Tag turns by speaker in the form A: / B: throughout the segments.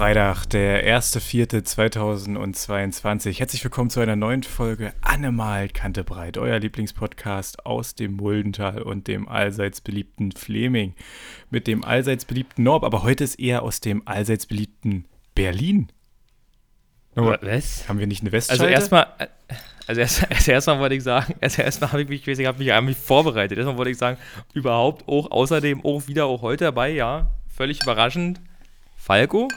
A: Freitag, der 1.4.2022. Herzlich willkommen zu einer neuen Folge Annemal Kante Breit, euer Lieblingspodcast aus dem Muldental und dem allseits beliebten Fleming. Mit dem allseits beliebten Norb, aber heute ist eher aus dem allseits beliebten Berlin.
B: Was?
A: Haben wir nicht eine Westschalte?
B: Also erstmal, also erst, erst erstmal wollte ich sagen, erst erstmal habe ich mich, ich habe mich, hab mich vorbereitet. Erstmal wollte ich sagen, überhaupt auch, außerdem auch wieder auch heute dabei, ja, völlig überraschend, Falco.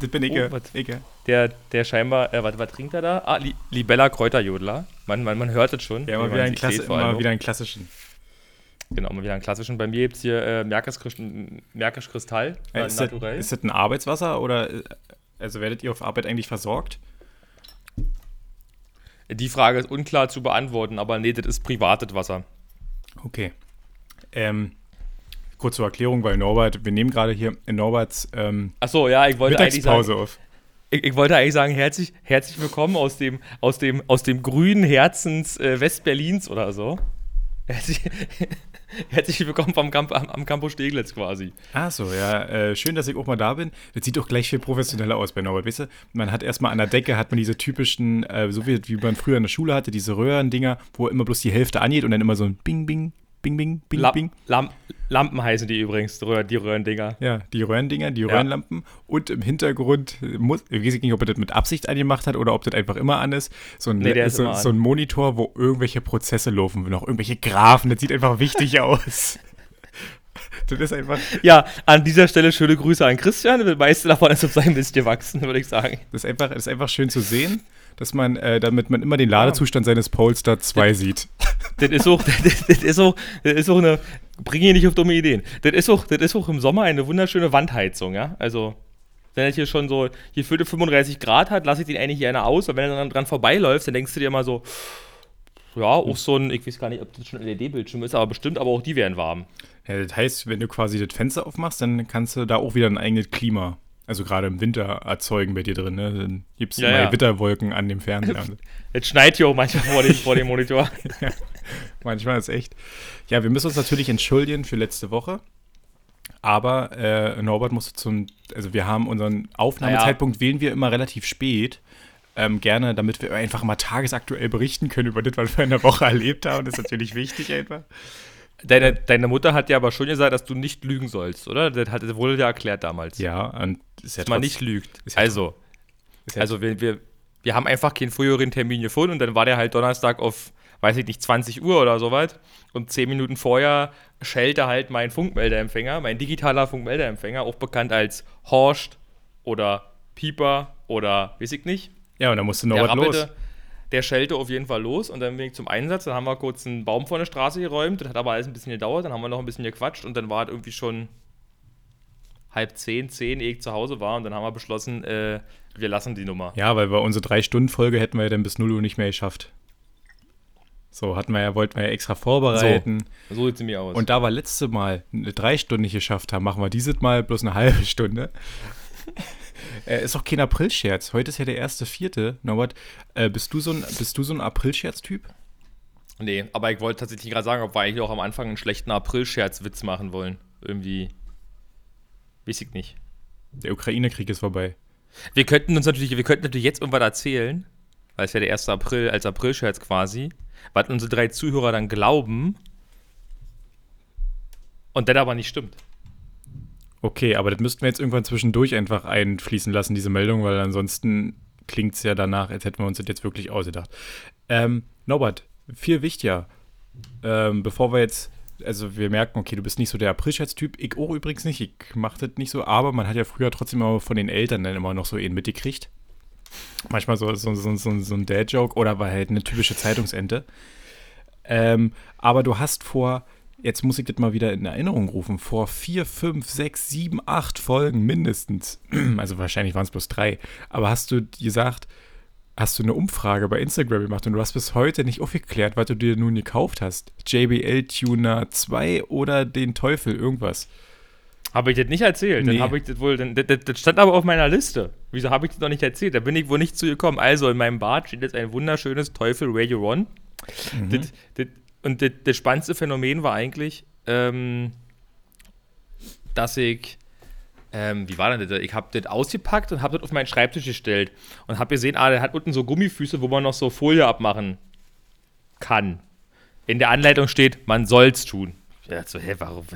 A: Das bin ich. Oh, ich.
B: Der, der scheinbar, äh, was, trinkt er da? Ah, Li Libella Kräuterjodler. Man, man, man hört es schon.
A: Ja, mal wieder, einen, Klasse, mal wieder einen klassischen.
B: Genau, mal wieder einen klassischen. Bei mir gibt es hier äh, Märkisch Kristall.
A: Äh, ist, das, ist das ein Arbeitswasser oder äh, also werdet ihr auf Arbeit eigentlich versorgt?
B: Die Frage ist unklar zu beantworten, aber nee, das ist privates Wasser.
A: Okay. Ähm, kurz zur Erklärung, weil Norbert, wir nehmen gerade hier in Norberts ähm,
B: Achso, ja, ich wollte
A: eigentlich sagen, auf.
B: Ich, ich, wollte eigentlich sagen, herzlich, herzlich willkommen aus dem, aus dem, aus dem grünen Herzens äh, Westberlins oder so. Herzlich, herzlich willkommen vom Camp, am, am Campus Steglitz quasi.
A: Ach so, ja. Äh, schön, dass ich auch mal da bin. Das sieht doch gleich viel professioneller aus bei Norbert. Weißt du, man hat erstmal an der Decke hat man diese typischen, äh, so wie, wie man früher in der Schule hatte, diese Röhrendinger, wo immer bloß die Hälfte angeht und dann immer so ein Bing, Bing, Bing, bing, bing,
B: La
A: bing.
B: Lamp Lampen heißen die übrigens, die Röhrendinger.
A: Ja, die Röhrendinger, die Röhrenlampen. Und im Hintergrund, muss, ich weiß nicht, ob er das mit Absicht angemacht hat oder ob das einfach immer an ist, so ein, nee, so, so, ein Monitor, wo irgendwelche Prozesse laufen, noch irgendwelche Graphen, das sieht einfach wichtig aus.
B: Das ist einfach. Ja, an dieser Stelle schöne Grüße an Christian. Das meiste davon ist auf seinem Mist gewachsen, würde ich sagen.
A: Das ist einfach, das ist einfach schön zu sehen dass man, äh, damit man immer den Ladezustand seines Polestar 2 sieht.
B: Das ist auch, das, das ist auch, das ist auch eine, bring ihn nicht auf dumme Ideen. Das ist auch, das ist auch im Sommer eine wunderschöne Wandheizung, ja. Also, wenn er hier schon so, hier füllte 35 Grad hat, lasse ich den eigentlich gerne aus, und wenn er dann dran vorbeiläuft, dann denkst du dir immer so, ja, auch so ein, ich weiß gar nicht, ob das schon ein LED-Bildschirm ist, aber bestimmt, aber auch die werden warm.
A: Ja, das heißt, wenn du quasi das Fenster aufmachst, dann kannst du da auch wieder ein eigenes Klima also gerade im Winter erzeugen bei dir drin, ne? Dann gibt es ja, immer ja. Witterwolken an dem Fernseher.
B: Jetzt schneit hier auch manchmal vor dem, vor dem Monitor.
A: ja, manchmal ist echt. Ja, wir müssen uns natürlich entschuldigen für letzte Woche. Aber äh, Norbert musste zum, also wir haben unseren Aufnahmezeitpunkt ja. wählen wir immer relativ spät. Ähm, gerne, damit wir einfach mal tagesaktuell berichten können über das, was wir in der Woche erlebt haben. Das ist natürlich wichtig einfach.
B: Deine, deine Mutter hat ja aber schon gesagt, dass du nicht lügen sollst, oder? Das hat, wurde dir erklärt damals.
A: Ja,
B: und ist ja dass man nicht lügt. Ja also, ja also wir, wir, wir haben einfach keinen früheren Termin gefunden und dann war der halt Donnerstag auf, weiß ich nicht, 20 Uhr oder so weit. Und zehn Minuten vorher schellte halt mein Funkmeldeempfänger, mein digitaler Funkmeldeempfänger, auch bekannt als Horst oder Pieper oder weiß ich nicht.
A: Ja, und dann musste noch was los
B: der schellte auf jeden Fall los und dann bin ich zum Einsatz. Dann haben wir kurz einen Baum vor der Straße geräumt. Das hat aber alles ein bisschen gedauert. Dann haben wir noch ein bisschen gequatscht und dann war es irgendwie schon halb zehn, zehn, ehe ich zu Hause war. Und dann haben wir beschlossen, äh, wir lassen die Nummer.
A: Ja, weil bei unserer Drei-Stunden-Folge hätten wir ja dann bis 0 Uhr nicht mehr geschafft. So, hatten wir ja, wollten wir ja extra vorbereiten.
B: So, so sieht sie mir aus.
A: Und da wir letzte Mal eine drei Stunden nicht geschafft haben, machen wir dieses Mal bloß eine halbe Stunde. Äh, ist auch kein Aprilscherz. Heute ist ja der erste Vierte. Norbert, äh, bist du so ein, so ein Aprilscherz-Typ?
B: Nee, aber ich wollte tatsächlich gerade sagen, ob wir eigentlich auch am Anfang einen schlechten Aprilscherz-Witz machen wollen. Irgendwie. Weiß ich nicht.
A: Der Ukraine-Krieg ist vorbei.
B: Wir könnten uns natürlich, wir könnten natürlich jetzt irgendwas erzählen, weil es ja der 1. April als Aprilscherz quasi, was unsere drei Zuhörer dann glauben und das aber nicht stimmt.
A: Okay, aber das müssten wir jetzt irgendwann zwischendurch einfach einfließen lassen, diese Meldung, weil ansonsten klingt es ja danach, als hätten wir uns das jetzt wirklich ausgedacht. Ähm, Norbert, viel wichtiger, ähm, bevor wir jetzt, also wir merken, okay, du bist nicht so der Aprilscherz-Typ, ich auch übrigens nicht, ich mache das nicht so, aber man hat ja früher trotzdem immer von den Eltern dann immer noch so ihn mitgekriegt. Manchmal so, so, so, so, so ein Dad-Joke oder war halt eine typische Zeitungsente. Ähm, aber du hast vor jetzt muss ich das mal wieder in Erinnerung rufen, vor vier, fünf, sechs, sieben, acht Folgen mindestens, also wahrscheinlich waren es bloß drei, aber hast du gesagt, hast du eine Umfrage bei Instagram gemacht und du hast bis heute nicht aufgeklärt, was du dir nun gekauft hast. JBL Tuner 2 oder den Teufel, irgendwas.
B: Habe ich das nicht erzählt? Nee. Dann habe ich das wohl, das, das, stand aber auf meiner Liste. Wieso habe ich das noch nicht erzählt? Da bin ich wohl nicht zu gekommen. Also in meinem Bad steht jetzt ein wunderschönes Teufel Radio One. Mhm. Das, das, und das, spannendste Phänomen war eigentlich, ähm, dass ich ähm, wie war denn das? Ich habe das ausgepackt und habe das auf meinen Schreibtisch gestellt und habe gesehen, ah, der hat unten so Gummifüße, wo man noch so Folie abmachen kann. In der Anleitung steht, man soll's tun. Ich dachte so, hä, warum?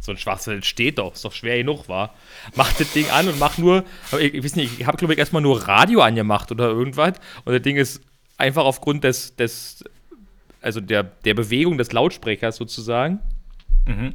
B: So ein Schwachsinn steht doch, ist doch schwer genug, war. Mach das Ding an und mach nur, ich, ich weiß nicht, ich habe glaube ich erstmal nur Radio angemacht oder irgendwas und das Ding ist einfach aufgrund des, des also der, der Bewegung des Lautsprechers sozusagen, mhm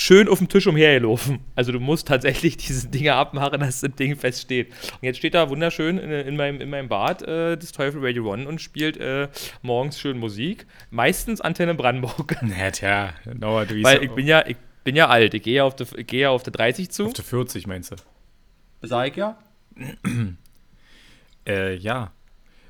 B: schön auf dem Tisch umhergelaufen. Also du musst tatsächlich diese Dinge abmachen, dass das Ding feststeht. Und jetzt steht da wunderschön in, in meinem, in meinem Bad äh, das Teufel Radio One und spielt äh, morgens schön Musik. Meistens Antenne Brandenburg.
A: Ja, tja,
B: no, du Weil ich bin ja, ich bin ja alt. Ich gehe ja auf die, ich gehe ja auf die 30 zu.
A: Auf die 40 meinst du?
B: Sag ich ja?
A: äh, ja.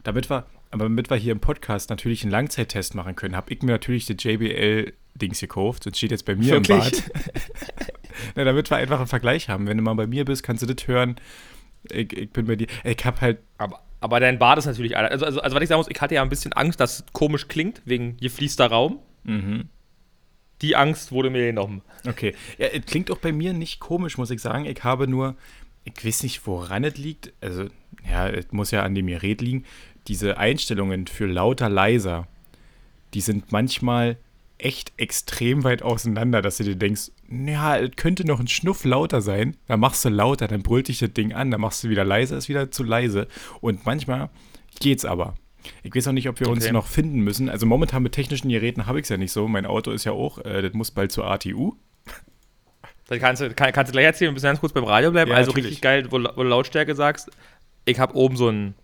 A: Damit wir, aber damit wir hier im Podcast natürlich einen Langzeittest machen können, habe ich mir natürlich die JBL Dings gekauft und steht jetzt bei mir Wirklich? im Bad. Na, damit wir einfach einen Vergleich haben. Wenn du mal bei mir bist, kannst du das hören. Ich, ich bin bei dir. Ich hab halt.
B: Aber, aber dein Bad ist natürlich. Also, also, also, was ich sagen muss, ich hatte ja ein bisschen Angst, dass es komisch klingt, wegen gefließter Raum. Mhm. Die Angst wurde mir genommen.
A: Okay. Ja, es klingt auch bei mir nicht komisch, muss ich sagen. Ich habe nur. Ich weiß nicht, woran es liegt. Also, ja, es muss ja an dem Gerät liegen. Diese Einstellungen für lauter, leiser, die sind manchmal echt extrem weit auseinander, dass du dir denkst, ja, es könnte noch ein Schnuff lauter sein. Dann machst du lauter, dann brüllt dich das Ding an, dann machst du wieder leiser, ist wieder zu leise. Und manchmal geht's aber. Ich weiß auch nicht, ob wir okay. uns noch finden müssen. Also momentan mit technischen Geräten habe ich es ja nicht so. Mein Auto ist ja auch, äh, das muss bald zur ATU.
B: Das kannst du, kann, kannst du gleich erzählen, ein bisschen ganz kurz beim Radio bleiben. Ja, also natürlich. richtig geil, wo, wo du Lautstärke sagst. Ich habe oben so ein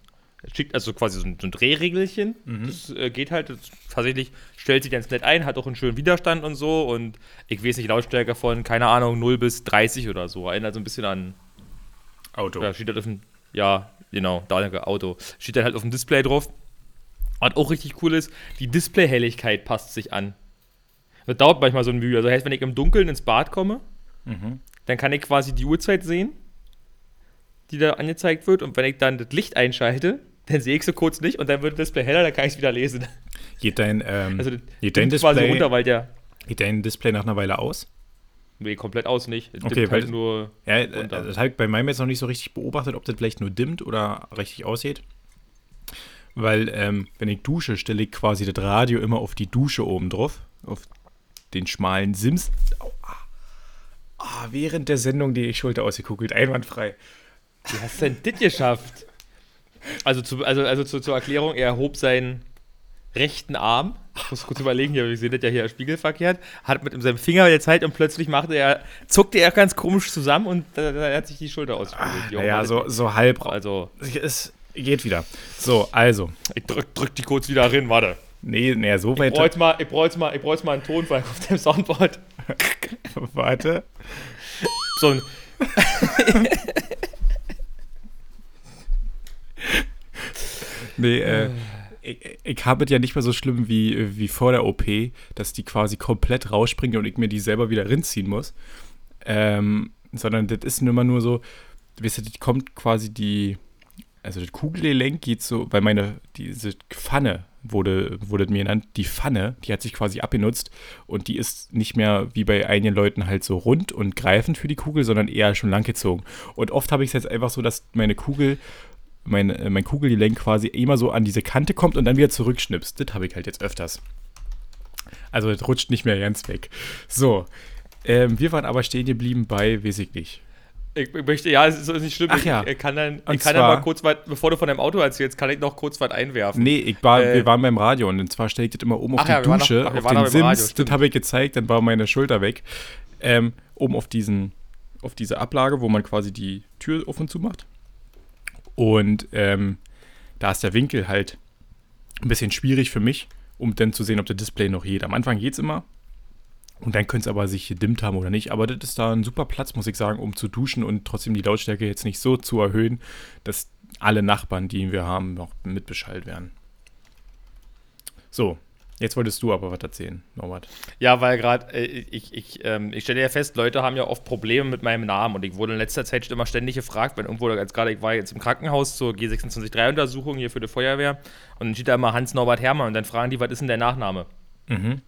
B: schickt also quasi so ein, so ein Drehregelchen. Mhm. Das äh, geht halt, das tatsächlich stellt sich ganz nett ein, hat auch einen schönen Widerstand und so. Und ich weiß nicht, Lautstärke von, keine Ahnung, 0 bis 30 oder so. Erinnert so ein bisschen an.
A: Auto.
B: Ja, steht halt auf dem, ja, genau, danke, Auto. Steht dann halt auf dem Display drauf. Was auch richtig cool ist, die Displayhelligkeit passt sich an. Das dauert manchmal so ein Mühe. Also heißt, wenn ich im Dunkeln ins Bad komme, mhm. dann kann ich quasi die Uhrzeit sehen, die da angezeigt wird. Und wenn ich dann das Licht einschalte, dann sehe ich so kurz nicht und dann wird das Display heller, dann kann ich es wieder lesen.
A: Geht dein, ähm,
B: also, geht dein Display runter, weil der
A: geht dein Display nach einer Weile aus?
B: Nee, komplett aus nicht.
A: Es okay, weil halt nur ja, runter. das habe ich bei meinem jetzt noch nicht so richtig beobachtet, ob das vielleicht nur dimmt oder richtig aussieht. Weil, ähm, wenn ich dusche, stelle ich quasi das Radio immer auf die Dusche oben drauf. Auf den schmalen Sims. Oh, ah. Während der Sendung die Schulter ausgekugelt, einwandfrei.
B: Wie hast du denn das geschafft? Also, zu, also, also zu, zur Erklärung, er hob seinen rechten Arm, ich muss kurz überlegen, hier, wir sehen das ja hier spiegelverkehrt, hat mit seinem Finger jetzt halt und plötzlich machte er, zuckte er ganz komisch zusammen und da, da hat sich die Schulter ausgekugelt.
A: Ja, so, so halb. Also, es geht wieder. So, also.
B: Ich drück, drück die kurz wieder rein, warte.
A: Nee, nee, so weit.
B: Ich bräuchte mal, ich bräuchte mal, ich bräuchte mal einen Tonfall auf dem Soundboard.
A: warte.
B: So ein.
A: Nee, äh, ich, ich habe es ja nicht mehr so schlimm wie, wie vor der OP, dass die quasi komplett rausspringen und ich mir die selber wieder rinziehen muss. Ähm, sondern das ist immer nur so, weißt du, das kommt quasi die, also das Kugelgelenk geht so, weil meine, diese Pfanne wurde, wurde mir genannt, die Pfanne, die hat sich quasi abgenutzt und die ist nicht mehr wie bei einigen Leuten halt so rund und greifend für die Kugel, sondern eher schon langgezogen. Und oft habe ich es jetzt einfach so, dass meine Kugel mein, äh, mein Kugelgelenk quasi immer so an diese Kante kommt und dann wieder zurückschnipst. Das habe ich halt jetzt öfters. Also das rutscht nicht mehr ganz weg. So, ähm, wir waren aber stehen geblieben bei, weiß ich nicht.
B: Ich, ich möchte, ja, es ist nicht schlimm.
A: Ach ja.
B: Ich, kann dann, ich kann dann mal kurz was, bevor du von deinem Auto erzählst, kann ich noch kurz was einwerfen.
A: Nee, ich war, äh, wir waren beim Radio und zwar stelle ich das immer oben auf die ja, Dusche, noch, ach, auf den Sims. Radio, das habe ich gezeigt, dann war meine Schulter weg. Ähm, oben auf diesen, auf diese Ablage, wo man quasi die Tür auf und zu macht. Und ähm, da ist der Winkel halt ein bisschen schwierig für mich, um dann zu sehen, ob der Display noch geht. Am Anfang geht es immer. Und dann könnte es aber sich gedimmt haben oder nicht. Aber das ist da ein super Platz, muss ich sagen, um zu duschen und trotzdem die Lautstärke jetzt nicht so zu erhöhen, dass alle Nachbarn, die wir haben, noch mitbeschallt werden. So, Jetzt wolltest du aber was erzählen, Norbert.
B: Ja, weil gerade, äh, ich, ich, ähm, ich stelle ja fest, Leute haben ja oft Probleme mit meinem Namen und ich wurde in letzter Zeit immer ständig gefragt, wenn irgendwo, jetzt gerade, ich war jetzt im Krankenhaus zur G263-Untersuchung hier für die Feuerwehr und dann steht da immer Hans-Norbert Hermann und dann fragen die, was ist denn der Nachname? Mhm.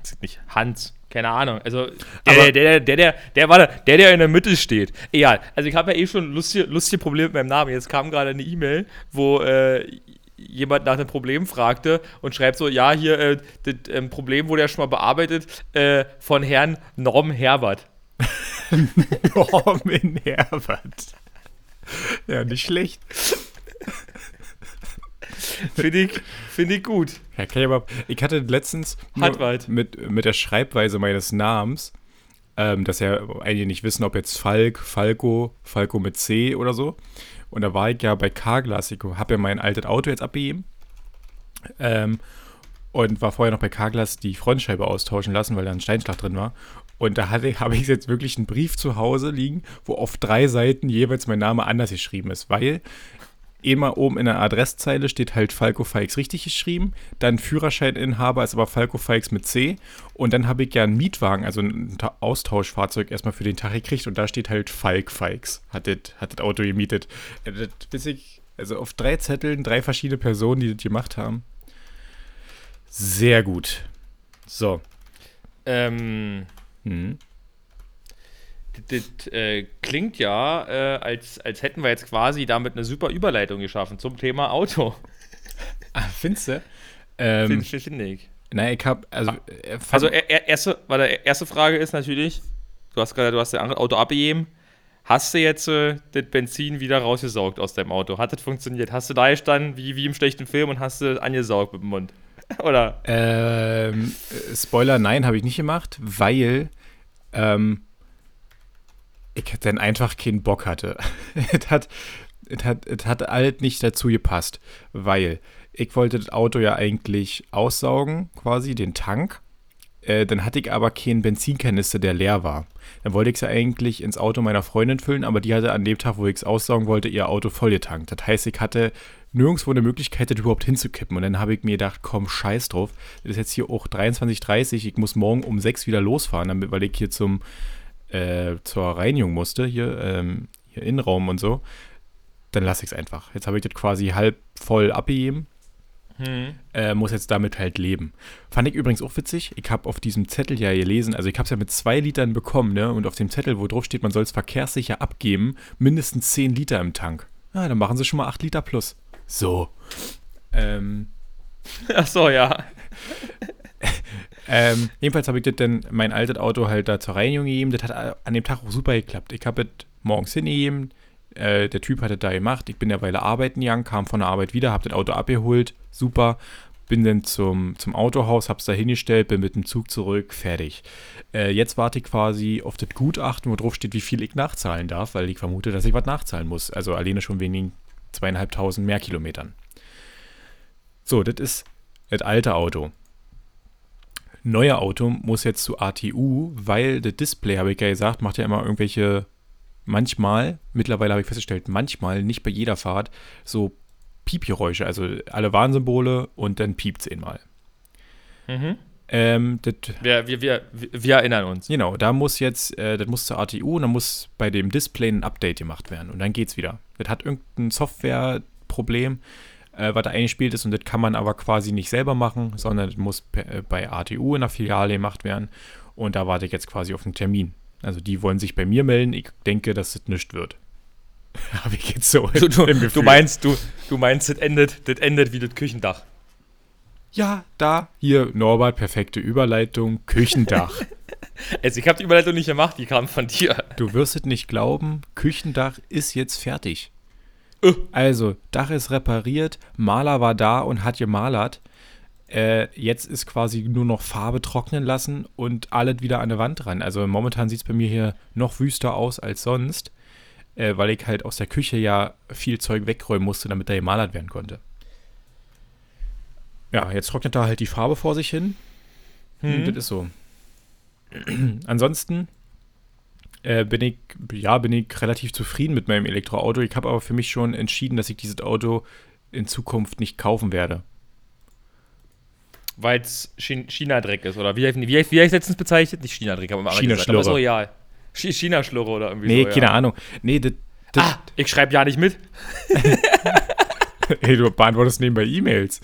B: Das ist nicht Hans Keine Ahnung. Also, der, der, der, der, der, der, der, der in der Mitte steht. Egal. Also, ich habe ja eh schon lustige, lustige Probleme mit meinem Namen. Jetzt kam gerade eine E-Mail, wo äh, jemand nach dem Problem fragte und schreibt so: Ja, hier, äh, das ähm, Problem wurde ja schon mal bearbeitet äh, von Herrn Norm Herbert.
A: Norman Herbert. Ja, nicht schlecht.
B: Finde ich, find ich gut.
A: Ja, kann ich, aber, ich hatte letztens mit, mit der Schreibweise meines Namens, ähm, dass ja einige nicht wissen, ob jetzt Falk, Falco, Falco mit C oder so. Und da war ich ja bei Carglass, ich habe ja mein altes Auto jetzt abgegeben. Ähm, und war vorher noch bei Carglass die Frontscheibe austauschen lassen, weil da ein Steinschlag drin war. Und da habe ich jetzt wirklich einen Brief zu Hause liegen, wo auf drei Seiten jeweils mein Name anders geschrieben ist, weil immer oben in der Adresszeile steht halt Falco Fikes richtig geschrieben, dann Führerscheininhaber ist aber Falco Fikes mit C und dann habe ich ja einen Mietwagen, also ein Austauschfahrzeug erstmal für den Tag gekriegt und da steht halt Falk Fikes, hat das, hat das Auto gemietet. Äh, das weiß ich, also auf drei Zetteln, drei verschiedene Personen, die das gemacht haben. Sehr gut. So.
B: Ähm, hm. Das, äh, klingt ja, äh, als, als hätten wir jetzt quasi damit eine super Überleitung geschaffen zum Thema Auto.
A: Ah, findest du?
B: Ähm, Finde find, ich.
A: Nein, ich habe, also.
B: Äh, also, er, erste, warte, erste Frage ist natürlich: Du hast gerade, du hast dein Auto abgegeben. Hast du jetzt äh, das Benzin wieder rausgesaugt aus deinem Auto? Hat das funktioniert? Hast du da gestanden wie, wie im schlechten Film und hast du angesaugt mit dem Mund? Oder?
A: Ähm, Spoiler, nein, habe ich nicht gemacht, weil ähm, ich dann einfach keinen Bock hatte. es hat, es hat, es hat halt nicht dazu gepasst, weil ich wollte das Auto ja eigentlich aussaugen, quasi den Tank. Äh, dann hatte ich aber keinen Benzinkanister, der leer war. Dann wollte ich es ja eigentlich ins Auto meiner Freundin füllen, aber die hatte an dem Tag, wo ich es aussaugen wollte, ihr Auto voll getankt. Das heißt, ich hatte nirgendwo eine Möglichkeit, das überhaupt hinzukippen. Und dann habe ich mir gedacht, komm, scheiß drauf. Das ist jetzt hier auch 23.30 ich muss morgen um 6 wieder losfahren, damit, weil ich hier zum, äh, zur Reinigung musste, hier, ähm, hier Innenraum und so. Dann lasse ich es einfach. Jetzt habe ich das quasi halb voll abgegeben. Hm. Äh, muss jetzt damit halt leben. Fand ich übrigens auch witzig. Ich habe auf diesem Zettel ja gelesen, also ich habe es ja mit zwei Litern bekommen, ne? Und auf dem Zettel, wo drauf steht, man soll es verkehrssicher abgeben, mindestens 10 Liter im Tank. Ja, dann machen sie schon mal 8 Liter plus. So. Ähm.
B: Ach so, ja.
A: ähm, jedenfalls habe ich das dann mein altes Auto halt da zur Reinigung gegeben. Das hat an dem Tag auch super geklappt. Ich habe es morgens hingegeben. Äh, der Typ hat es da gemacht. Ich bin Weile arbeiten gegangen, kam von der Arbeit wieder, habe das Auto abgeholt. Super. Bin dann zum, zum Autohaus, habe es da hingestellt, bin mit dem Zug zurück, fertig. Äh, jetzt warte ich quasi auf das Gutachten, wo drauf steht, wie viel ich nachzahlen darf, weil ich vermute, dass ich was nachzahlen muss. Also alleine schon wegen zweieinhalbtausend mehr Kilometern. So, das ist das alte Auto. Neue Auto muss jetzt zu ATU, weil das Display, habe ich ja gesagt, macht ja immer irgendwelche, manchmal, mittlerweile habe ich festgestellt, manchmal, nicht bei jeder Fahrt, so Piepgeräusche, also alle Warnsymbole und dann piept es einmal. Mhm. Ähm,
B: wir, wir, wir, wir, erinnern uns.
A: Genau, da muss jetzt, äh, das muss zur ATU und dann muss bei dem Display ein Update gemacht werden und dann geht's wieder. Das hat irgendein Softwareproblem, äh, was da eingespielt ist und das kann man aber quasi nicht selber machen, sondern das muss äh, bei ATU in der Filiale gemacht werden und da warte ich jetzt quasi auf einen Termin. Also die wollen sich bei mir melden. Ich denke, dass das nichts wird.
B: Habe ich jetzt so du, du, du, meinst, du, du meinst, das endet, das endet wie das Küchendach
A: ja, da, hier, Norbert, perfekte Überleitung, Küchendach.
B: also ich habe die Überleitung nicht gemacht, die kam von dir.
A: Du wirst es nicht glauben, Küchendach ist jetzt fertig. Uh. Also, Dach ist repariert, Maler war da und hat gemalert. Äh, jetzt ist quasi nur noch Farbe trocknen lassen und alles wieder an der Wand ran. Also momentan sieht es bei mir hier noch wüster aus als sonst, äh, weil ich halt aus der Küche ja viel Zeug wegräumen musste, damit da gemalert werden konnte. Ja, jetzt trocknet da halt die Farbe vor sich hin. Hm. Das ist so. Ansonsten äh, bin ich, ja, bin ich relativ zufrieden mit meinem Elektroauto. Ich habe aber für mich schon entschieden, dass ich dieses Auto in Zukunft nicht kaufen werde.
B: Weil es China-Dreck ist, oder wie, wie, wie, wie habe ich letztens bezeichnet? Nicht China-Dreck, aber
A: China-Schlurre. Aber
B: real. China-Schlurre oder irgendwie
A: nee,
B: so.
A: Nee, keine ja. Ahnung. Nee, das.
B: Ah, ich schreibe ja nicht mit.
A: hey, du beantwortest nebenbei E-Mails.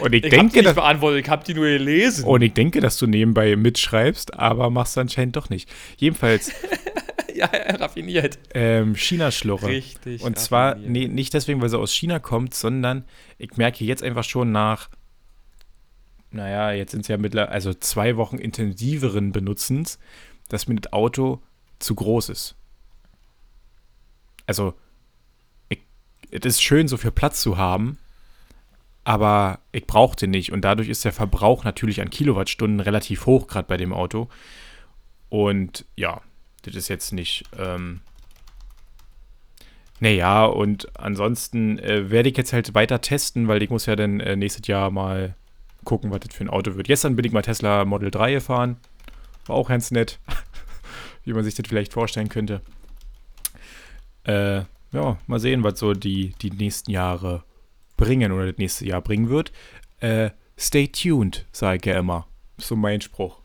A: Und ich,
B: Ich
A: denke,
B: die nicht
A: dass,
B: beantwortet, ich hab die nur gelesen.
A: und ich denke, dass du nebenbei mitschreibst, aber machst anscheinend doch nicht. Jedenfalls
B: ja, raffiniert.
A: ähm, China-Schlurre.
B: Richtig.
A: Und zwar nee, nicht deswegen, weil sie aus China kommt, sondern ich merke jetzt einfach schon nach, naja, jetzt sind es ja mittlerweile, also zwei Wochen intensiveren Benutzens, dass mir das Auto zu groß ist. Also, ich, es ist schön, so viel Platz zu haben, aber ich brauche den nicht. Und dadurch ist der Verbrauch natürlich an Kilowattstunden relativ hoch, gerade bei dem Auto. Und ja, das ist jetzt nicht. Ähm, naja, und ansonsten äh, werde ich jetzt halt weiter testen, weil ich muss ja dann äh, nächstes Jahr mal gucken, was das für ein Auto wird. Gestern bin ich mal Tesla Model 3 gefahren. War auch ganz nett, wie man sich das vielleicht vorstellen könnte. Äh, ja, mal sehen, was so die, die nächsten Jahre bringen oder das nächste Jahr bringen wird. Äh, stay tuned, sage ich ja immer. So mein Spruch.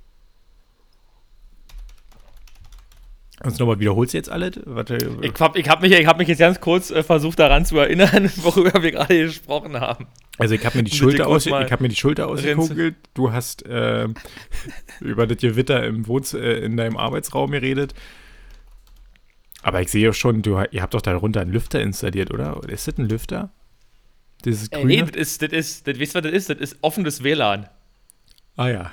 A: Also nochmal, wiederholst du jetzt alle? Warte,
B: Ich habe ich hab mich, ich hab mich jetzt ganz kurz äh, versucht daran zu erinnern, worüber wir gerade gesprochen haben.
A: Also ich habe mir die Schulter, aus, ich hab mir die Schulter ausgekugelt. Du hast ähm, über das Gewitter im Wohnz äh, in deinem Arbeitsraum geredet. Aber ich sehe schon, du, ihr habt doch darunter einen Lüfter installiert, oder? Ist das ein Lüfter? Dieses grüne?
B: nee, das ist, das ist, das, wisst ihr, was das ist? Das ist offenes WLAN.
A: ah ja.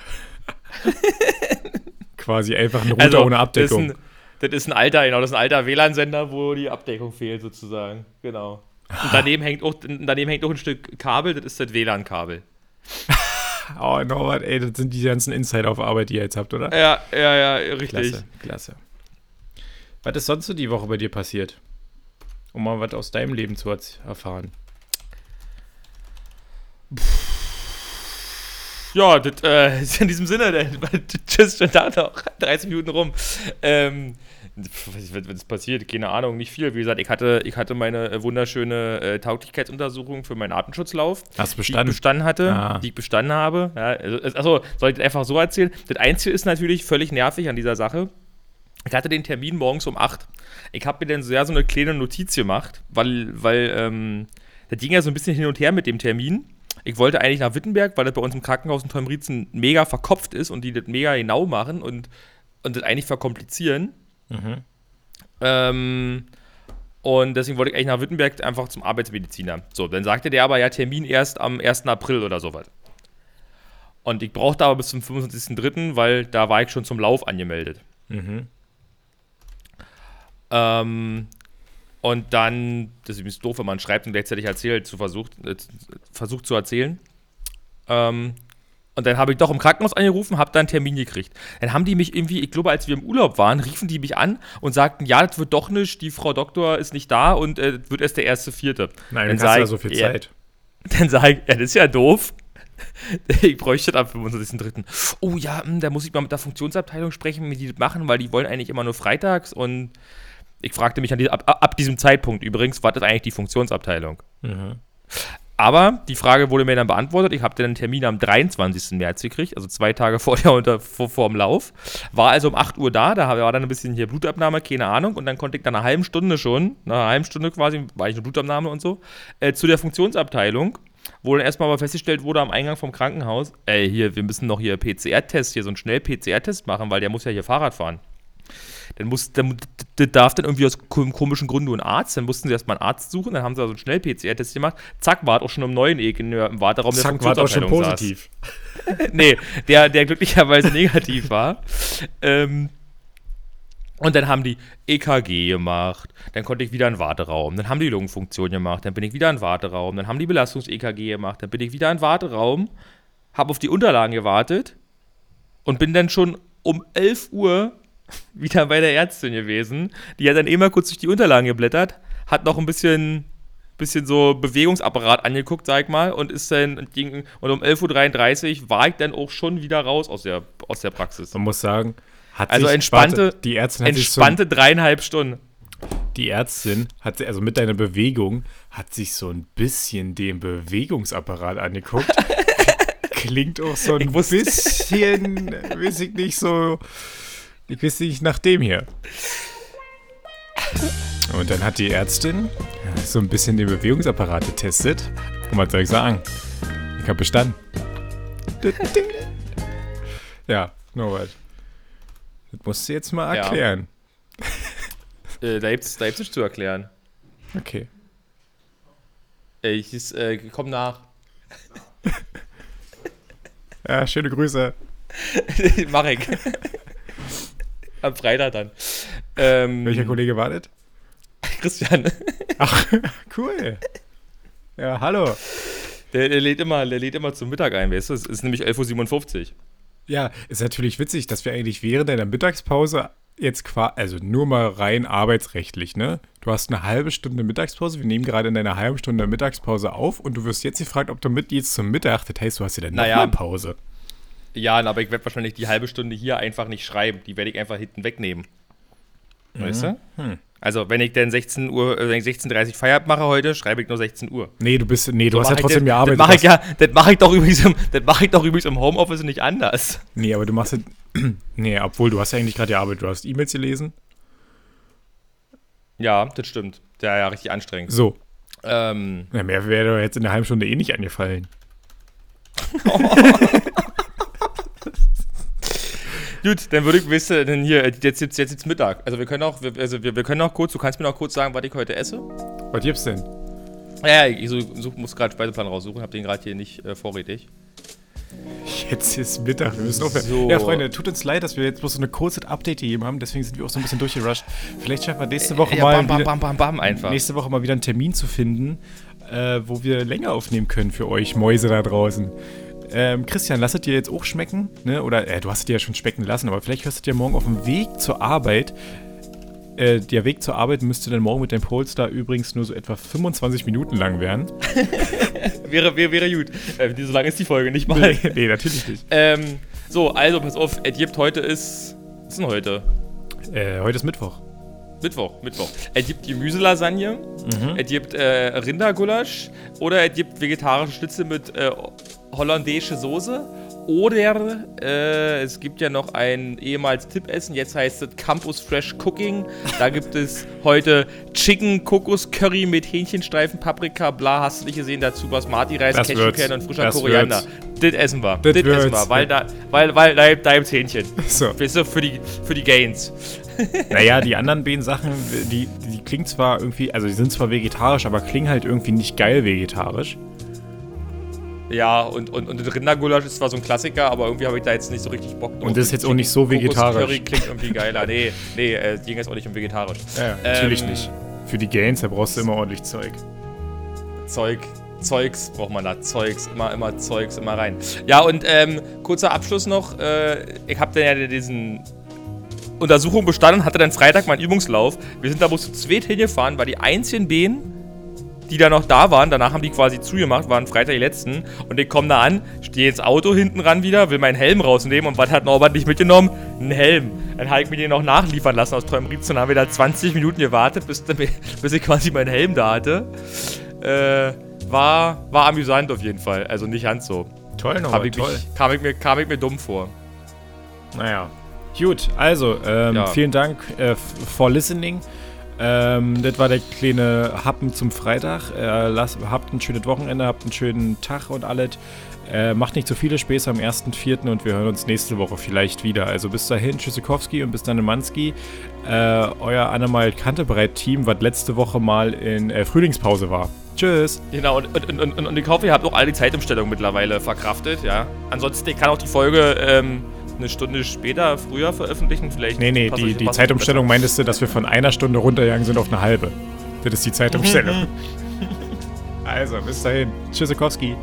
A: Quasi einfach ein Router
B: Also,
A: ohne Abdeckung.
B: Das ist, ein, das ist ein alter, genau, das ist ein alter WLAN-Sender, wo die Abdeckung fehlt, sozusagen. Genau. Und daneben hängt auch, daneben hängt auch ein Stück Kabel, das ist das WLAN-Kabel.
A: oh, Norbert, ey, das sind die ganzen Insider auf Arbeit, die ihr jetzt habt, oder?
B: Ja, ja, ja, richtig.
A: Klasse, klasse. Was ist sonst so die Woche bei dir passiert? Um mal was aus deinem Leben zu erfahren.
B: Ja, das äh, ist in diesem Sinne, der, tschüss, schönen Tag noch, 30 Minuten rum. Ähm, was ist passiert? Keine Ahnung, nicht viel. Wie gesagt, ich hatte, ich hatte meine äh, wunderschöne äh, Tauglichkeitsuntersuchung für meinen Artenschutzlauf.
A: Hast du
B: die ich
A: bestanden?
B: bestanden hatte,
A: Ah.
B: die ich bestanden habe. Ja, also, also soll ich das einfach so erzählen? Das Einzige ist natürlich völlig nervig an dieser Sache. Ich hatte den Termin morgens um 8. Ich habe mir dann so, ja, so eine kleine Notiz gemacht, weil, weil ähm, das ging ja so ein bisschen hin und her mit dem Termin. Ich wollte eigentlich nach Wittenberg, weil das bei uns im Krankenhaus in Tolmrietzen mega verkopft ist und die das mega genau machen und, und das eigentlich verkomplizieren.
A: Mhm.
B: Ähm, und deswegen wollte ich eigentlich nach Wittenberg einfach zum Arbeitsmediziner. So, dann sagte der aber, ja, Termin erst am 1. April oder sowas. Und ich brauchte aber bis zum 25.03., weil da war ich schon zum Lauf angemeldet.
A: Mhm.
B: Ähm, und dann, das ist übrigens doof, wenn man schreibt und gleichzeitig erzählt, zu versucht, äh, versucht zu erzählen. Ähm, und dann habe ich doch im Krankenhaus angerufen, habe dann einen Termin gekriegt. Dann haben die mich irgendwie, ich glaube, als wir im Urlaub waren, riefen die mich an und sagten, ja, das wird doch nicht, die Frau Doktor ist nicht da und äh, wird erst der erste Vierte.
A: Nein,
B: Dann
A: hast
B: sag
A: du ja so viel
B: ja.
A: Zeit.
B: Dann sage ich, ja, das ist ja doof. Ich bräuchte das am 25.03. Oh ja, hm, da muss ich mal mit der Funktionsabteilung sprechen, wie die das machen, weil die wollen eigentlich immer nur freitags und ich fragte mich an die, ab, ab diesem Zeitpunkt übrigens, was ist eigentlich die Funktionsabteilung?
A: Mhm.
B: Aber die Frage wurde mir dann beantwortet. Ich habe dann einen Termin am 23. März gekriegt, also zwei Tage vor, der unter, vor, vor dem Lauf. War also um 8 Uhr da, da war dann ein bisschen hier Blutabnahme, keine Ahnung. Und dann konnte ich dann eine halbe Stunde schon, nach einer halben Stunde quasi, war ich eine Blutabnahme und so, äh, zu der Funktionsabteilung, wo dann erstmal aber festgestellt wurde am Eingang vom Krankenhaus, ey, hier, wir müssen noch hier PCR-Test, hier so einen Schnell-PCR-Test machen, weil der muss ja hier Fahrrad fahren. Dann muss, dann, das darf dann irgendwie aus kom- komischen Gründen nur ein Arzt. Dann mussten sie erstmal einen Arzt suchen, dann haben sie so einen Schnell-PCR-Test gemacht. Zack, war auch schon im neuen Eck im Warteraum
A: Zack, war doch schon positiv.
B: nee, der, der glücklicherweise negativ war. Ähm, und dann haben die EKG gemacht, dann konnte ich wieder in den Warteraum, dann haben die Lungenfunktion gemacht, dann bin ich wieder in den Warteraum, dann haben die Belastungs-EKG gemacht, dann bin ich wieder in den Warteraum, habe auf die Unterlagen gewartet und bin dann schon um 11 Uhr wieder bei der Ärztin gewesen. Die hat dann immer kurz durch die Unterlagen geblättert, hat noch ein bisschen, bisschen so Bewegungsapparat angeguckt, sag ich mal, und ist dann und ging, und um 11.33 Uhr war ich dann auch schon wieder raus aus der, aus der Praxis.
A: Man muss sagen, hat
B: Also
A: sich,
B: entspannte-
A: warte, die Ärztin hat sich so,
B: Entspannte dreieinhalb Stunden.
A: die Ärztin hat also mit deiner Bewegung hat sich so ein bisschen den Bewegungsapparat angeguckt. Klingt auch so ein bisschen, weiß ich nicht so, ich weiß nicht nach dem hier. Und dann hat die Ärztin so ein bisschen den Bewegungsapparat getestet. Und was soll ich sagen? Ich habe bestanden. ja, Norbert. Das musst du jetzt mal erklären.
B: Ja. äh, da gibt es nichts zu erklären.
A: Okay.
B: Ich äh, komm nach.
A: ja, schöne Grüße.
B: Ich. Am Freitag dann. Ähm,
A: Welcher Kollege war das?
B: Christian.
A: Ach, cool. Ja, hallo.
B: Der, der, lädt immer, der lädt immer zum Mittag ein, weißt du? Es ist nämlich 11.57 Uhr.
A: Ja, ist natürlich witzig, dass wir eigentlich während deiner Mittagspause jetzt quasi, also nur mal rein arbeitsrechtlich, ne? Du hast eine halbe Stunde Mittagspause, wir nehmen gerade in deiner halben Stunde Mittagspause auf und du wirst jetzt gefragt, ob du mit jetzt zum Mittag, das heißt, du hast ja dann naja, Pause.
B: Ja, aber ich werde wahrscheinlich die halbe Stunde hier einfach nicht schreiben, die werde ich einfach hinten wegnehmen. Weißt du? Hm. Also, wenn ich dann 16 Uhr, äh, 16.30 Uhr Feierabend mache heute, schreibe ich nur 16 Uhr.
A: Nee, du bist, nee, du so hast ja trotzdem gearbeitet.
B: Das mache ich ja, das mache ich doch übrigens im, das mache ich doch übrigens im Homeoffice nicht anders.
A: Nee, aber du machst es, nee, obwohl du hast ja eigentlich gerade gearbeitet, du hast E-Mails gelesen.
B: Ja, das stimmt. Ja, ja, richtig anstrengend.
A: So. Ähm. Ja, mehr wäre jetzt in der halben Stunde eh nicht angefallen. Oh.
B: Gut, dann würde ich wissen, denn hier, jetzt, jetzt, jetzt ist Mittag. Also wir können auch, also wir, wir können auch kurz, du kannst mir noch kurz sagen, was ich heute esse.
A: Was gibt's denn?
B: Ja, ich such, muss gerade Speiseplan raussuchen, hab den gerade hier nicht äh, vorrätig.
A: Jetzt ist Mittag, wir müssen aufhören. So. Ja, Freunde, tut uns leid, dass wir jetzt bloß so eine kurze Update gegeben haben, deswegen sind wir auch so ein bisschen durchgerusht. Vielleicht schaffen wir nächste Woche ja, mal. Bam,
B: bam, bam, bam, bam, einfach.
A: Nächste Woche mal wieder einen Termin zu finden, äh, wo wir länger aufnehmen können für euch Mäuse da draußen. Ähm, Christian, lass es dir jetzt auch schmecken, ne? Oder äh, du hast es dir ja schon schmecken lassen, aber vielleicht hörst du dir morgen auf dem Weg zur Arbeit. Äh, der Weg zur Arbeit müsste dann morgen mit dem Polestar übrigens nur so etwa 25 Minuten lang werden.
B: wäre, wäre, wäre gut. Äh, so lang ist die Folge nicht mal.
A: Nee, nee natürlich nicht.
B: Ähm, so, also pass auf, Edjibt heute ist. Was ist denn heute?
A: Äh, heute ist Mittwoch.
B: Mittwoch, Mittwoch. Gibt Gemüselasagne, mhm. gibt äh, Rindergulasch oder er gibt vegetarische Schnitzel mit äh, holländische Soße. Oder äh, es gibt ja noch ein ehemals Tippessen, jetzt heißt es Campus Fresh Cooking. Da gibt es heute Chicken Kokos Curry mit Hähnchenstreifen, Paprika, bla, hast du nicht gesehen, dazu Basmati Reis, Cashewkerne und frischer das Koriander. Das essen wir. Das, essen wir, weil da, weil, weil da, da gibt's Hähnchen. So. Weißt du, für die, für die Gains.
A: Naja, die anderen beiden Sachen, die, die klingen zwar irgendwie, also die sind zwar vegetarisch, aber klingen halt irgendwie nicht geil vegetarisch.
B: Ja, und, und, und Rindergulasch ist zwar so ein Klassiker, aber irgendwie habe ich da jetzt nicht so richtig Bock
A: drauf. Und das ist jetzt auch nicht so vegetarisch.
B: Curry klingt irgendwie geiler. Nee, nee, äh, ging jetzt auch nicht um vegetarisch.
A: Ja, natürlich ähm, nicht. Für die Gains, da brauchst du immer ordentlich Zeug.
B: Zeug, Zeugs braucht man da. Zeugs, immer, immer Zeugs, immer rein. Ja, und ähm, kurzer Abschluss noch. Äh, ich habe dann ja diesen Untersuchung bestanden, hatte dann Freitag meinen Übungslauf. Wir sind da bloß zu zweit hingefahren, weil die einzigen Bänen die da noch da waren, danach haben die quasi zugemacht, waren Freitag die letzten. Und ich komme da an, stehe ins Auto hinten ran wieder, will meinen Helm rausnehmen. Und was hat Norbert nicht mitgenommen? Ein Helm. Dann habe ich mir den noch nachliefern lassen aus Träumritz und habe wieder 20 Minuten gewartet, bis, bis ich quasi meinen Helm da hatte. Äh, war, war amüsant auf jeden Fall. Also nicht ganz so.
A: Toll, Norbert,
B: toll. Mich, kam, ich mir, kam ich mir dumm vor.
A: Naja. Gut, also ähm, ja. vielen Dank äh, for listening. Ähm, das war der kleine Happen zum Freitag. Äh, lasst, habt ein schönes Wochenende, habt einen schönen Tag und alles. Äh, macht nicht zu viele Späße am 1.4. und wir hören uns nächste Woche vielleicht wieder. Also bis dahin, Tschüssikowski und bis dann Manski. Äh, euer Animal Kantebreit-Team, was letzte Woche mal in äh, Frühlingspause war. Tschüss.
B: Genau, und, und, und, und ich hoffe, ihr habt auch all die Zeitumstellungen mittlerweile verkraftet, ja. Ansonsten, kann auch die Folge ähm, eine Stunde später, früher veröffentlichen? Vielleicht.
A: Nee, nee, die, die Zeitumstellung meintest du, dass wir von einer Stunde runtergegangen sind auf eine halbe. Das ist die Zeitumstellung. also, bis dahin. Tschüssikowski.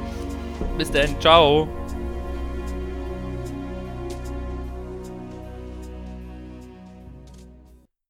B: Bis dann. Ciao.